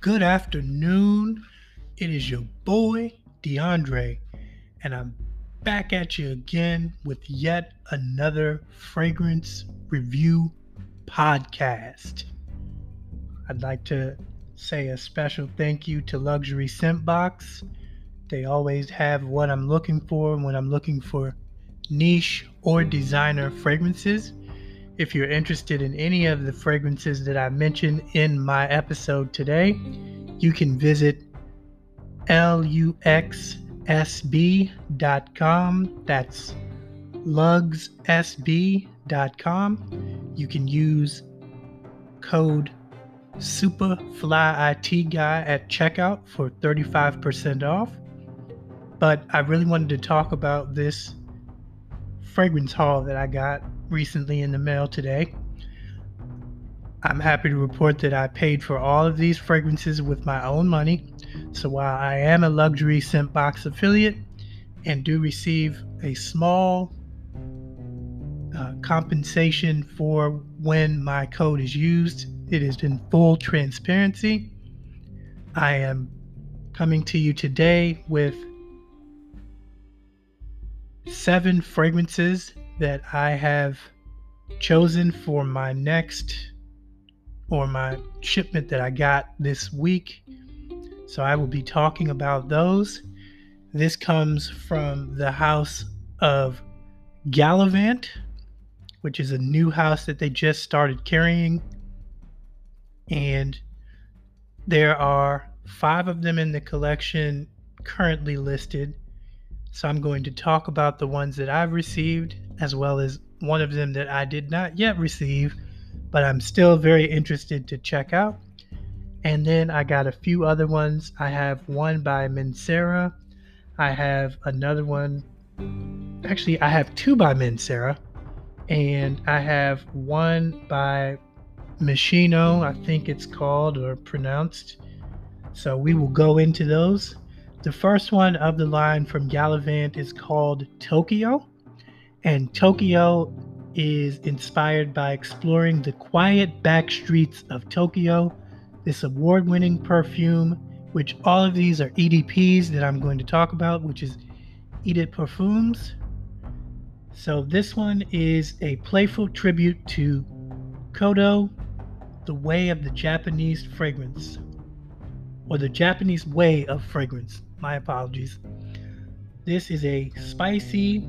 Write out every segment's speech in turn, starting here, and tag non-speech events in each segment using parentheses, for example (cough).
Good afternoon. It is your boy, DeAndre, and I'm back at you again with yet another fragrance review podcast. I'd like to say a special thank you to Luxury Scent Box. They always have what I'm looking for when I'm looking for niche or designer fragrances. If you're interested in any of the fragrances that I mentioned in my episode today, you can visit luxsb.com. That's luxsb.com. You can use code SUPAFLYITGUY at checkout for 35% off. But I really wanted to talk about this fragrance haul that I got recently in the mail today. I'm happy to report that I paid for all of these fragrances with my own money. So while I am a luxury scent box affiliate and do receive a small uh, compensation for when my code is used, it is in full transparency. I am coming to you today with seven fragrances that I have chosen for my next or my shipment that I got this week. So I will be talking about those. This comes from the house of Gallivant, which is a new house that they just started carrying. And there are five of them in the collection currently listed. So I'm going to talk about the ones that I've received, as well as one of them that I did not yet receive, but I'm still very interested to check out. And then I got a few other ones. I have one by Mancera. I have another one. Actually, I have two by Mancera. And I have one by Moschino, I think it's called or pronounced. So we will go into those. The first one of the line from Gallivant is called Tokyo, and Tokyo is inspired by exploring the quiet back streets of Tokyo. This award winning perfume, which all of these are EDPs that I'm going to talk about, which is Eau de Parfums. So this one is a playful tribute to Kodo, the way of the Japanese fragrance, or the Japanese way of fragrance. My apologies. This is a spicy,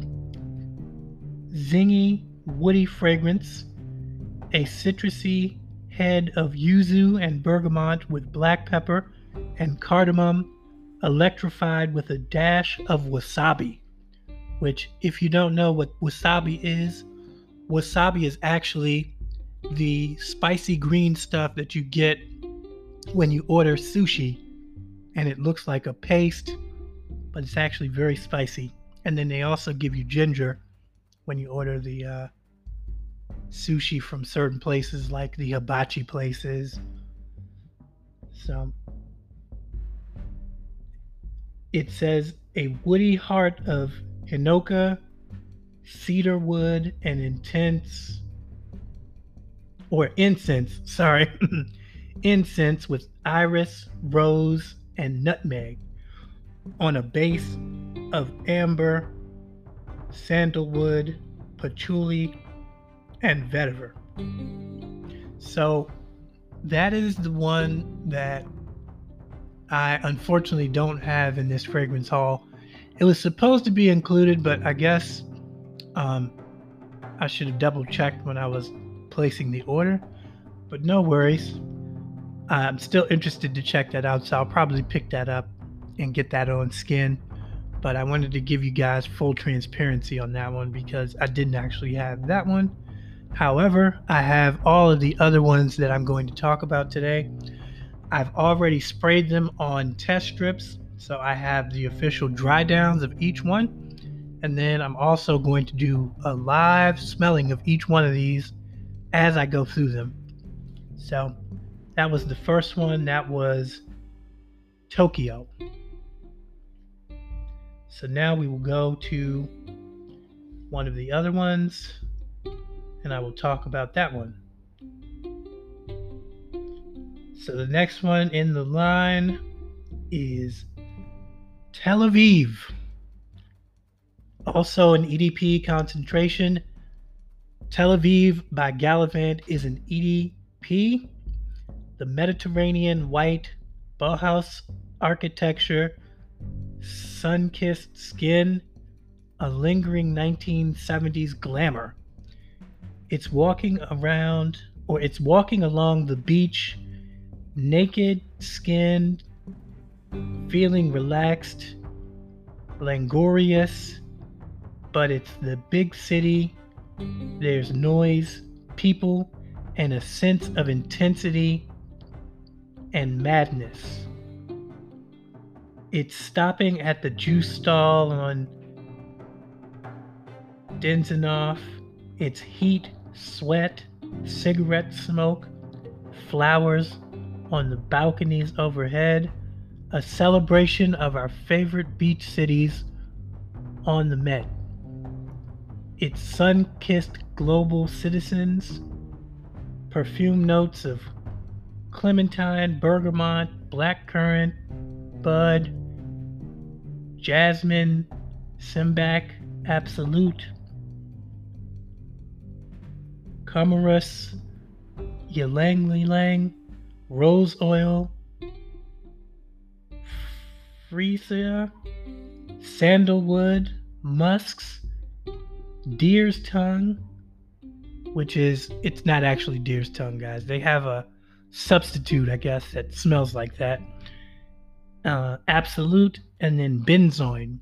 zingy, woody fragrance, a citrusy head of yuzu and bergamot with black pepper and cardamom, electrified with a dash of wasabi. Which, if you don't know what wasabi is, wasabi is actually the spicy green stuff that you get when you order sushi and it looks like a paste, but it's actually very spicy. And then they also give you ginger when you order the uh, sushi from certain places, like the hibachi places. So it says a woody heart of hinoki, cedar wood, and intense or incense, sorry, (laughs) incense with iris, rose, and nutmeg on a base of amber, sandalwood, patchouli, and vetiver. So that is the one that I unfortunately don't have in this fragrance haul. It was supposed to be included, but I guess um, I should have double checked when I was placing the order. But no worries. I'm still interested to check that out, so I'll probably pick that up and get that on skin. But I wanted to give you guys full transparency on that one because I didn't actually have that one. However, I have all of the other ones that I'm going to talk about today. I've already sprayed them on test strips, so I have the official dry downs of each one. And then I'm also going to do a live smelling of each one of these as I go through them. So that was the first one. That was Tokyo. So now we will go to one of the other ones and I will talk about that one. So the next one in the line is Tel Aviv. Also an EDP concentration. Tel Aviv by Gallivant is an EDP. The Mediterranean white Bauhaus architecture, sun kissed skin, a lingering 1970s glamour. It's walking around, or it's walking along the beach, naked, skinned, feeling relaxed, languorous, but it's the big city. There's noise, people, and a sense of intensity and madness. It's stopping at the juice stall on Dizengoff. It's heat, sweat, cigarette smoke, flowers on the balconies overhead, a celebration of our favorite beach cities on the Med. Its sun kissed global citizens, perfume notes of clementine, bergamot, blackcurrant, bud, jasmine, sambac, absolute, camarus, ylang ylang, rose oil, freesia, sandalwood, musks, deer's tongue, which is it's not actually deer's tongue, guys. They have a substitute, I guess, that smells like that. Uh, absolute, and then benzoin,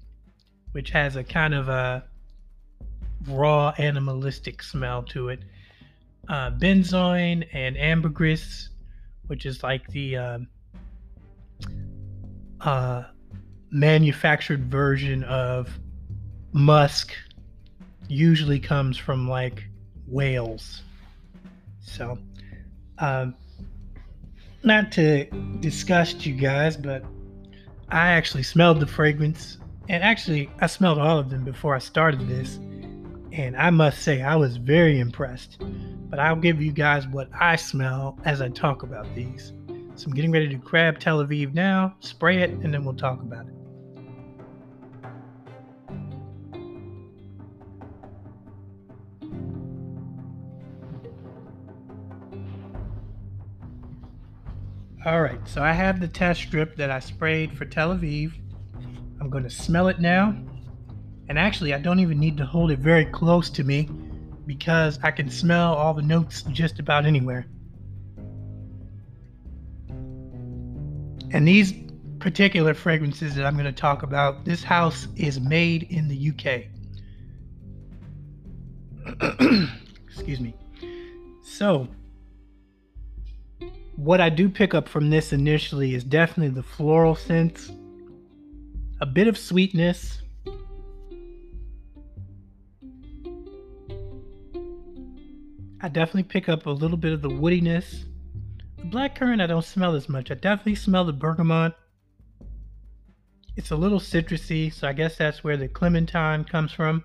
which has a kind of a raw animalistic smell to it. Uh, benzoin and ambergris, which is like the uh, uh, manufactured version of musk usually comes from like whales. So, um, not to disgust you guys, but I actually smelled the fragrance. And actually, I smelled all of them before I started this. And I must say, I was very impressed. But I'll give you guys what I smell as I talk about these. So I'm getting ready to grab Tel Aviv now, spray it, and then we'll talk about it. All right, so I have the test strip that I sprayed for Tel Aviv. I'm going to smell it now. And actually, I don't even need to hold it very close to me because I can smell all the notes just about anywhere. And these particular fragrances that I'm going to talk about, this house is made in the UK. (clears throat) Excuse me. So, what I do pick up from this initially is definitely the floral scents, a bit of sweetness. I definitely pick up a little bit of the woodiness. The blackcurrant I don't smell as much. I definitely smell the bergamot. It's a little citrusy, so I guess that's where the clementine comes from.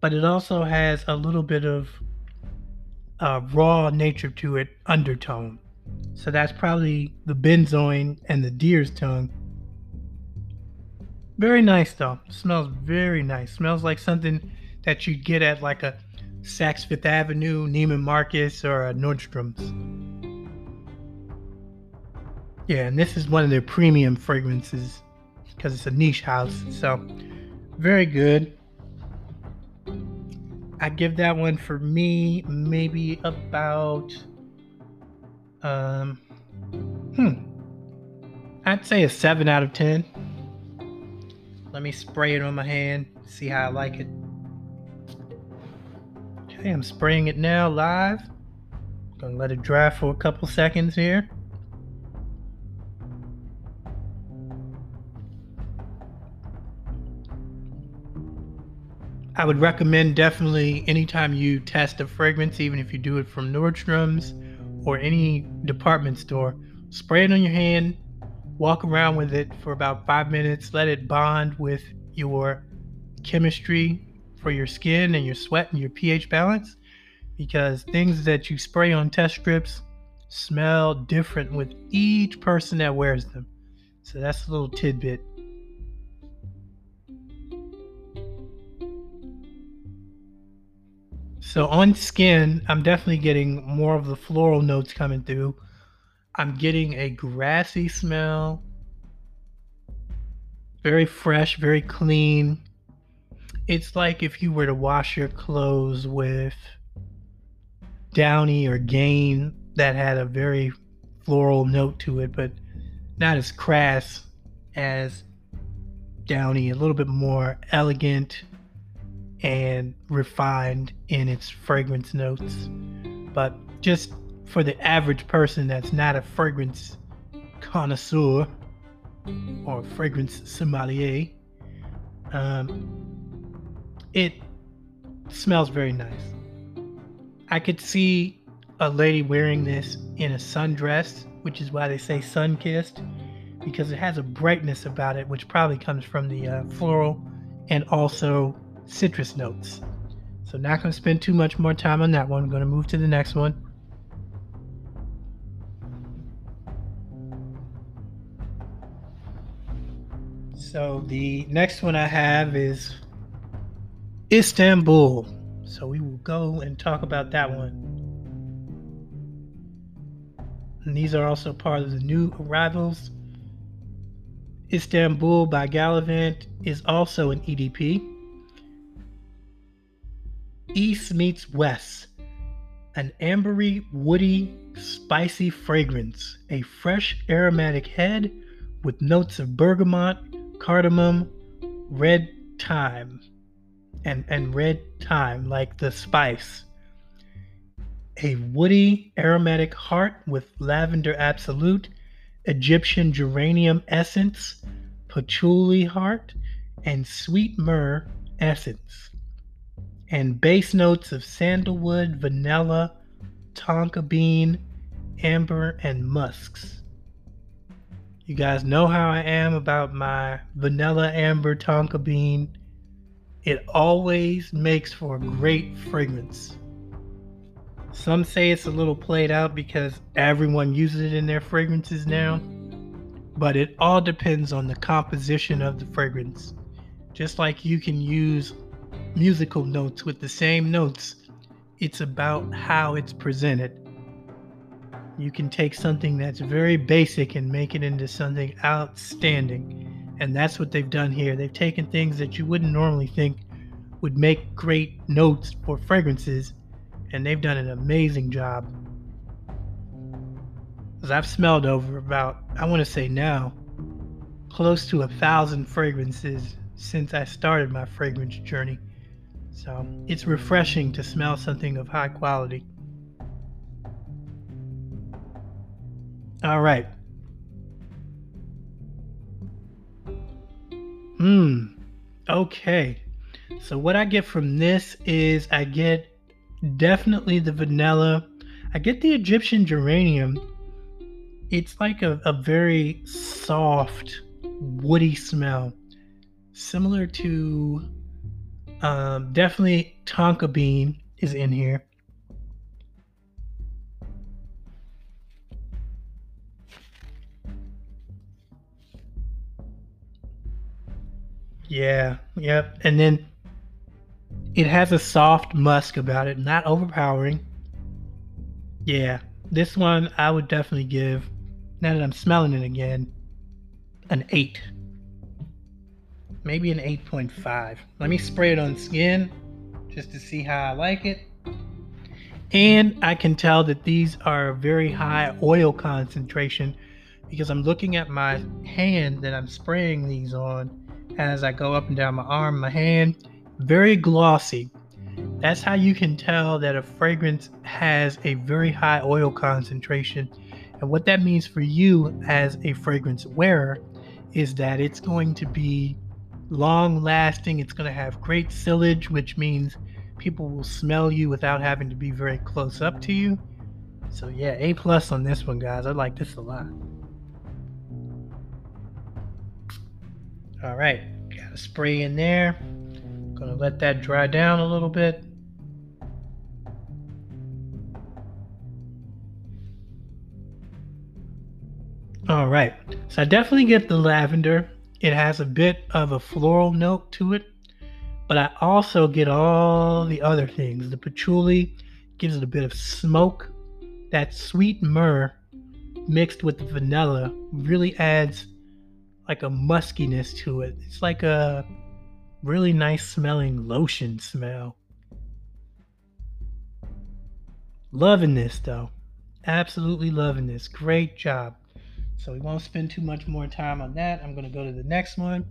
But it also has a little bit of uh, raw nature to it undertone. So that's probably the benzoin and the deer's tongue. Very nice though. Smells very nice. Smells like something that you'd get at like a Saks Fifth Avenue, Neiman Marcus, or a Nordstrom's. Yeah, and this is one of their premium fragrances because it's a niche house. So very good. I give that one for me maybe about um hmm I'd say a 7 out of 10. Let me spray it on my hand, see how I like it. Okay, I'm spraying it now live. Gonna let it dry for a couple seconds here. I would recommend definitely anytime you test a fragrance, even if you do it from Nordstrom's or any department store, spray it on your hand, walk around with it for about five minutes, let it bond with your chemistry for your skin and your sweat and your pH balance. Because things that you spray on test strips smell different with each person that wears them. So that's a little tidbit. So on skin, I'm definitely getting more of the floral notes coming through. I'm getting a grassy smell. Very fresh, very clean. It's like if you were to wash your clothes with Downy or Gain that had a very floral note to it, but not as crass as Downy, a little bit more elegant and refined in its fragrance notes. But just for the average person that's not a fragrance connoisseur or fragrance sommelier, um, it smells very nice. I could see a lady wearing this in a sundress, which is why they say sun kissed, because it has a brightness about it, which probably comes from the uh, floral and also citrus notes. So, not going to spend too much more time on that one. I'm going to move to the next one. So, the next one I have is Istanbul. So, we will go and talk about that one. And these are also part of the new arrivals. Istanbul by Gallivant is also an EDP. East meets West. An ambery, woody, spicy fragrance. A fresh aromatic head with notes of bergamot, cardamom, red thyme, and, and red thyme, like the spice a woody aromatic heart with lavender absolute, Egyptian geranium essence, patchouli heart, and sweet myrrh essence. And base notes of sandalwood, vanilla, tonka bean, amber, and musks. You guys know how I am about my vanilla amber tonka bean. It always makes for a great fragrance. Some say it's a little played out because everyone uses it in their fragrances now, but it all depends on the composition of the fragrance. Just like you can use musical notes with the same notes, it's about how it's presented. You can take something that's very basic and make it into something outstanding. And that's what they've done here. They've taken things that you wouldn't normally think would make great notes for fragrances and they've done an amazing job. Because I've smelled over about, I want to say now, close to a thousand fragrances since I started my fragrance journey. So it's refreshing to smell something of high quality. All right. Hmm. Okay. So what I get from this is I get definitely the vanilla. I get the Egyptian geranium. It's like a, a very soft, woody smell, similar to um, definitely tonka bean is in here. Yeah, yep. And then it has a soft musk about it, not overpowering. Yeah, this one I would definitely give, now that I'm smelling it again, an 8. Maybe an 8.5. Let me spray it on skin just to see how I like it. And I can tell that these are very high oil concentration because I'm looking at my hand that I'm spraying these on as I go up and down my arm, my hand very glossy. That's how you can tell that a fragrance has a very high oil concentration. And what that means for you as a fragrance wearer is that it's going to be long lasting, it's going to have great sillage, which means people will smell you without having to be very close up to you. So yeah, A plus on this one, guys. I like this a lot. All right, got a spray in there. Gonna let that dry down a little bit. All right. So I definitely get the lavender. It has a bit of a floral note to it, but I also get all the other things. The patchouli gives it a bit of smoke. That sweet myrrh mixed with the vanilla really adds like a muskiness to it. It's like a really nice smelling lotion smell. Loving this though. Absolutely loving this. Great job. So we won't spend too much more time on that. I'm going to go to the next one.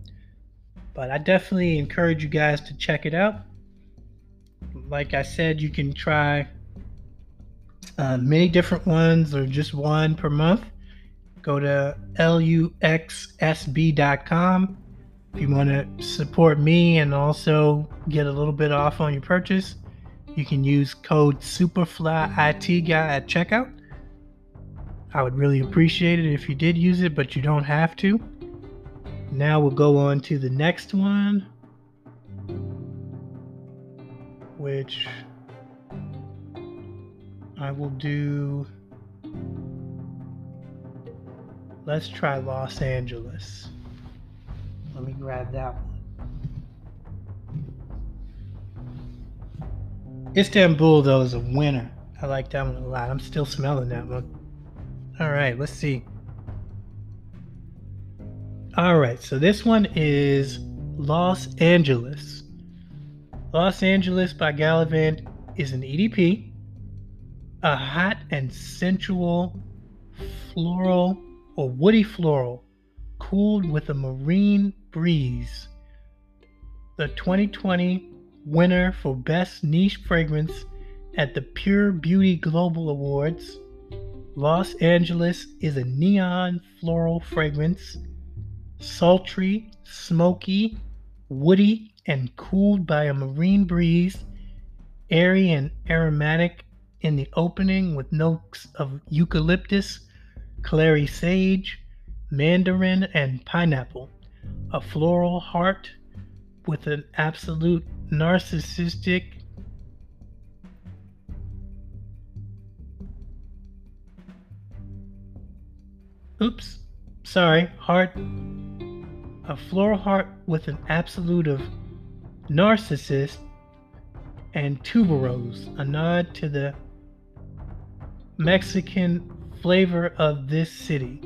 But I definitely encourage you guys to check it out. Like I said, you can try uh, many different ones or just one per month. Go to luxsb.com if you want to support me and also get a little bit off on your purchase. You can use code SUPAFLYIT guy at checkout. I would really appreciate it if you did use it, but you don't have to. Now we'll go on to the next one, which I will do. Let's try Los Angeles. Let me grab that one. Istanbul, though, is a winner. I like that one a lot. I'm still smelling that one. All right, let's see. All right, so this one is Los Angeles. Los Angeles by Gallivant is an EDP, a hot and sensual floral or woody floral, cooled with a marine breeze. The 2020 winner for Best Niche Fragrance at the Pure Beauty Global Awards Los Angeles is a neon floral fragrance, sultry, smoky, woody, and cooled by a marine breeze, airy and aromatic in the opening with notes of eucalyptus, clary sage, mandarin, and pineapple. A floral heart with an absolute narcissistic Oops, sorry, heart. A floral heart with an absolute of narcissist and tuberose, a nod to the Mexican flavor of this city,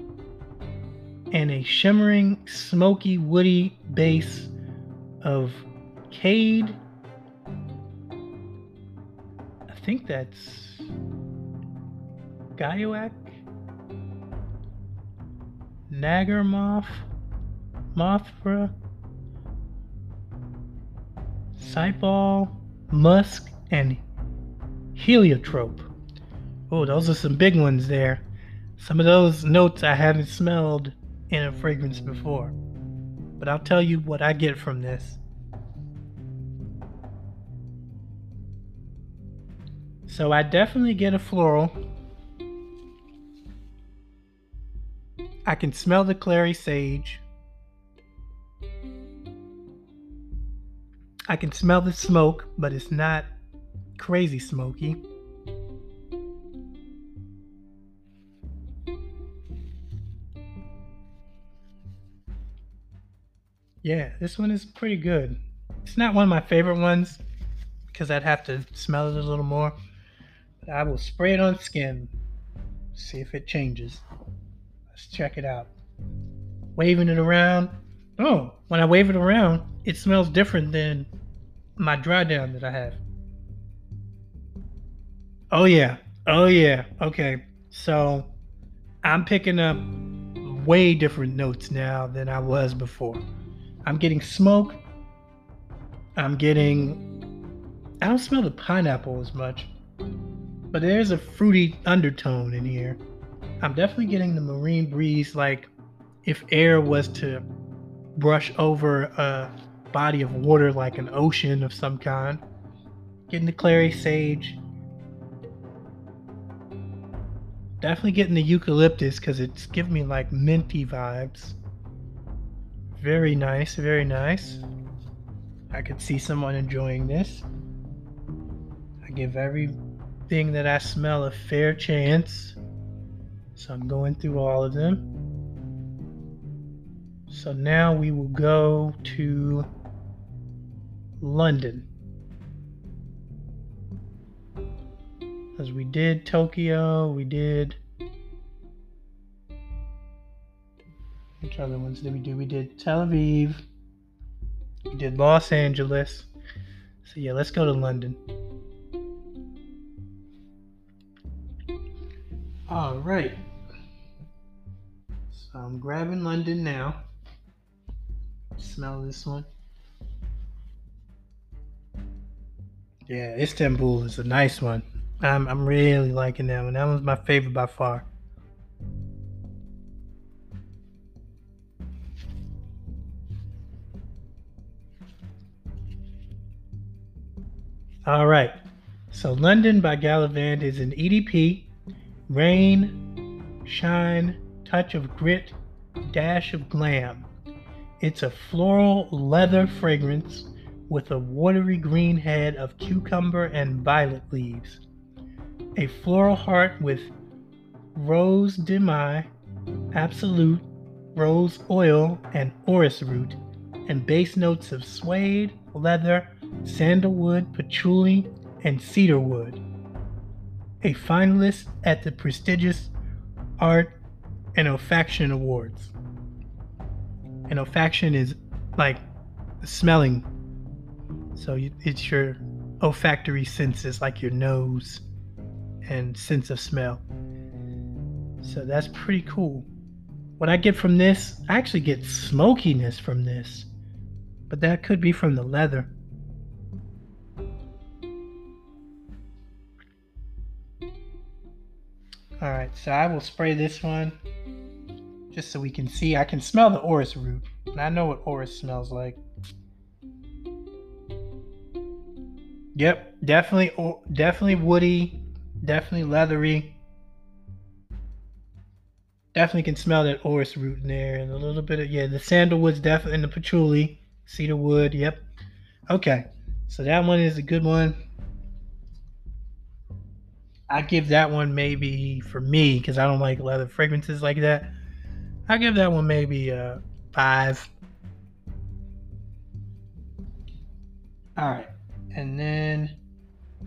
and a shimmering, smoky, woody base of cade. I think that's guaiac Nagarmoth, Mothra, Cypal, Musk, and Heliotrope. Oh, those are some big ones there. Some of those notes I haven't smelled in a fragrance before. But I'll tell you what I get from this. So I definitely get a floral I can smell the clary sage. I can smell the smoke, but it's not crazy smoky. Yeah, this one is pretty good. It's not one of my favorite ones because I'd have to smell it a little more. But I will spray it on skin, see if it changes. Let's check it out. Waving it around. Oh, when I wave it around, it smells different than my dry down that I have. Oh, yeah. Oh, yeah. Okay. So I'm picking up way different notes now than I was before. I'm getting smoke. I'm getting. I don't smell the pineapple as much, but there's a fruity undertone in here. I'm definitely getting the marine breeze like if air was to brush over a body of water like an ocean of some kind. Getting the clary sage. Definitely getting the eucalyptus because it's giving me like minty vibes. Very nice, very nice. I could see someone enjoying this. I give everything that I smell a fair chance. So I'm going through all of them. So now we will go to London. As we did Tokyo, we did. Which other ones did we do? We did Tel Aviv. We did Los Angeles. So yeah, let's go to London. All right. So I'm grabbing London now. Smell this one. Yeah, Istanbul is a nice one. I'm I'm really liking that one. That one's my favorite by far. All right. So London by Gallivant is an EDP, rain, shine, touch of grit, dash of glam. It's a floral leather fragrance with a watery green head of cucumber and violet leaves. A floral heart with rose de mai, absolute, rose oil, and orris root, and base notes of suede, leather, sandalwood, patchouli, and cedarwood. A finalist at the prestigious Art and Olfaction Awards. And olfaction is like smelling. So it's your olfactory senses, like your nose and sense of smell. So that's pretty cool. What I get from this, I actually get smokiness from this, but that could be from the leather. All right, so I will spray this one just so we can see. I can smell the orris root, and I know what orris smells like. Yep, definitely, definitely woody, definitely leathery. Definitely can smell that orris root in there, and a little bit of yeah, the sandalwood's definitely and the patchouli, cedar wood. Yep. Okay, so that one is a good one. I give that one maybe for me because I don't like leather fragrances like that. I give that one maybe a five. All right, and then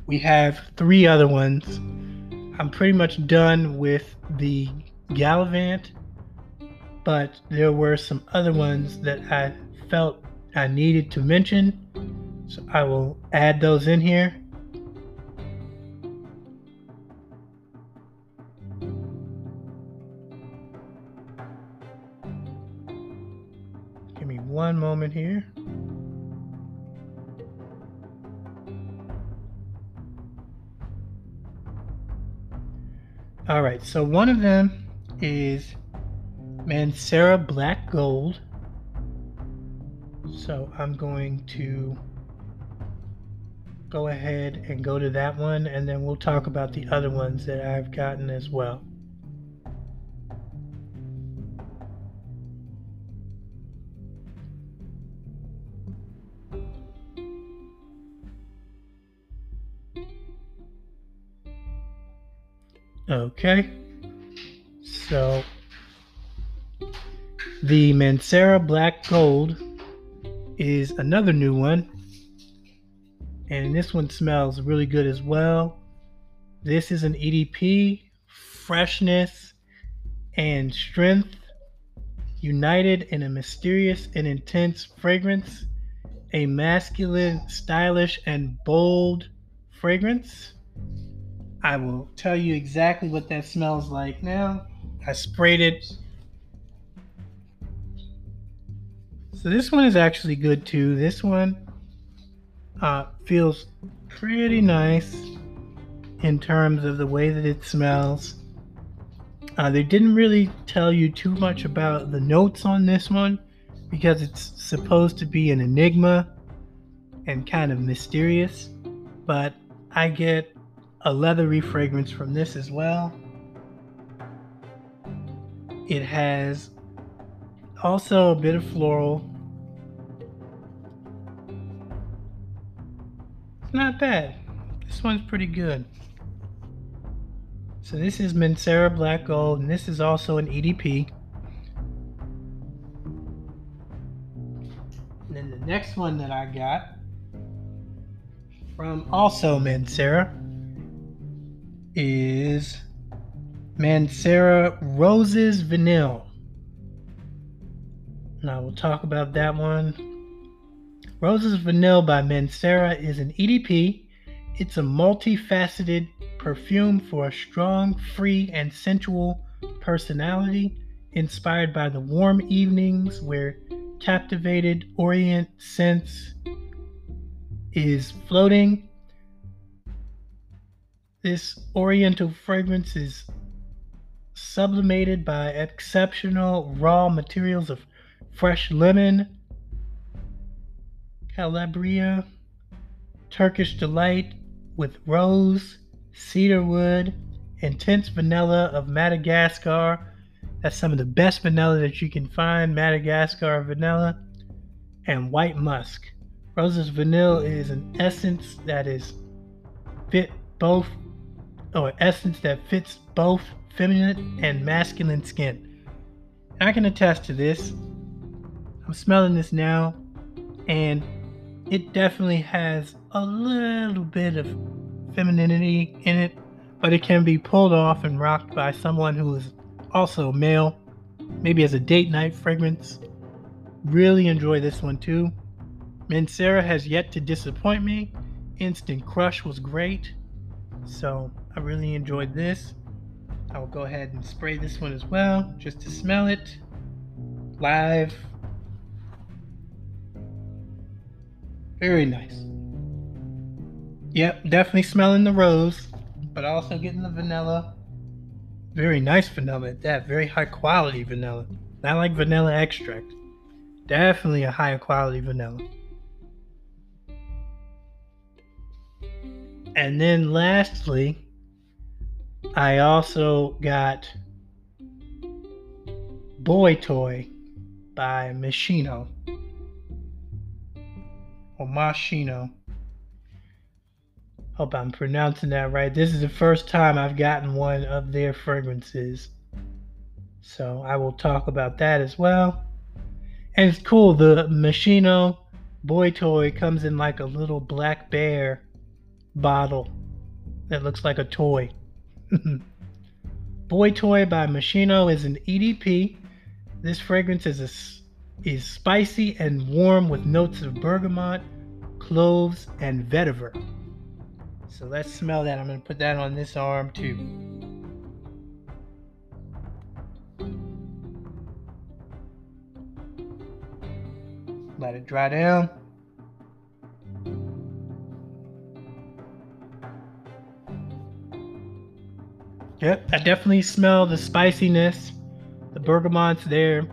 we have three other ones. I'm pretty much done with the Gallivant, but there were some other ones that I felt I needed to mention, so I will add those in here. One moment here. All right, so one of them is Mancera Black Gold. So I'm going to go ahead and go to that one, and then we'll talk about the other ones that I've gotten as well. Okay. So the Mancera Black Gold is another new one. And this one smells really good as well. This is an EDP, freshness and strength united in a mysterious and intense fragrance, a masculine, stylish, and bold fragrance. I will tell you exactly what that smells like now. I sprayed it. So this one is actually good too. This one uh, feels pretty nice in terms of the way that it smells. Uh, they didn't really tell you too much about the notes on this one because it's supposed to be an enigma and kind of mysterious. But I get a leathery fragrance from this as well. It has also a bit of floral. It's not bad. This one's pretty good. So this is Mancera Black Gold, and this is also an EDP. And then the next one that I got from also Mancera is Mancera Roses Vanille. Now we'll talk about that one. Roses Vanille by Mancera is an EDP. It's a multifaceted perfume for a strong, free, and sensual personality, inspired by the warm evenings where captivated Orient sense is floating. This Oriental fragrance is sublimated by exceptional raw materials of fresh lemon, Calabria, Turkish delight with rose, cedarwood, intense vanilla of Madagascar. That's some of the best vanilla that you can find, Madagascar vanilla, and white musk. Roses vanilla is an essence that is fit both, or an essence that fits both feminine and masculine skin. I can attest to this. I'm smelling this now, and it definitely has a little bit of femininity in it, but it can be pulled off and rocked by someone who is also male, maybe as a date night fragrance. Really enjoy this one too. Mancera has yet to disappoint me. Instant Crush was great, so I really enjoyed this. I will go ahead and spray this one as well, just to smell it live. Very nice. Yep, definitely smelling the rose, but also getting the vanilla. Very nice vanilla at that. Very high quality vanilla. Not like vanilla extract. Definitely a higher quality vanilla. And then lastly, I also got Boy Toy by Moschino. Or Moschino. Hope I'm pronouncing that right. This is the first time I've gotten one of their fragrances. So I will talk about that as well. And it's cool. The Moschino boy toy comes in like a little black bear bottle that looks like a toy. (laughs) boy toy by Moschino is an EDP. This fragrance is a, is spicy and warm with notes of bergamot, cloves, and vetiver. So let's smell that. I'm going to put that on this arm too. Let it dry down. Yep, I definitely smell the spiciness. The bergamot's there.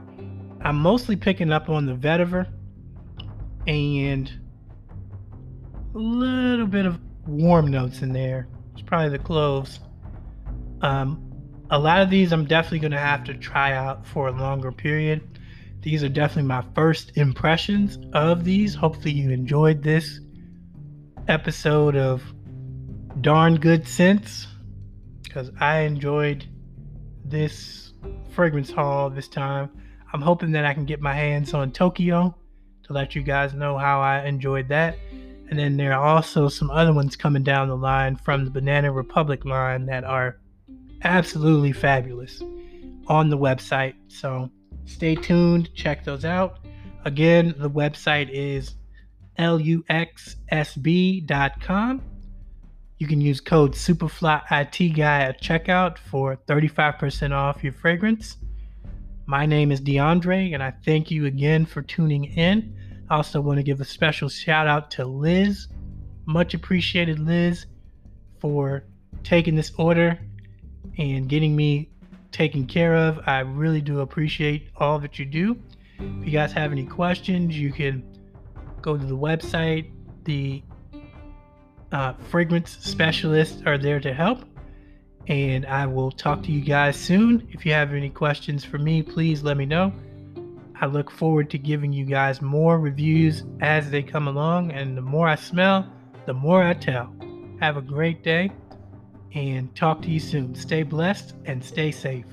I'm mostly picking up on the vetiver and a little bit of warm notes in there. It's probably the cloves. Um, a lot of these I'm definitely going to have to try out for a longer period. These are definitely my first impressions of these. Hopefully, you enjoyed this episode of Darn Good Scents because I enjoyed this fragrance haul this time. I'm hoping that I can get my hands on Tokyo to let you guys know how I enjoyed that. And then there are also some other ones coming down the line from the Banana Republic line that are absolutely fabulous on the website. So stay tuned, check those out. Again, the website is luxsb.com. You can use code SupaflyITGuy at checkout for 35% off your fragrance. My name is DeAndre, and I thank you again for tuning in. I also want to give a special shout out to Liz. Much appreciated, Liz, for taking this order and getting me taken care of. I really do appreciate all that you do. If you guys have any questions, you can go to the website. The uh, fragrance specialists are there to help. And I will talk to you guys soon. If you have any questions for me, please let me know. I look forward to giving you guys more reviews as they come along. And the more I smell, the more I tell. Have a great day and talk to you soon. Stay blessed and stay safe.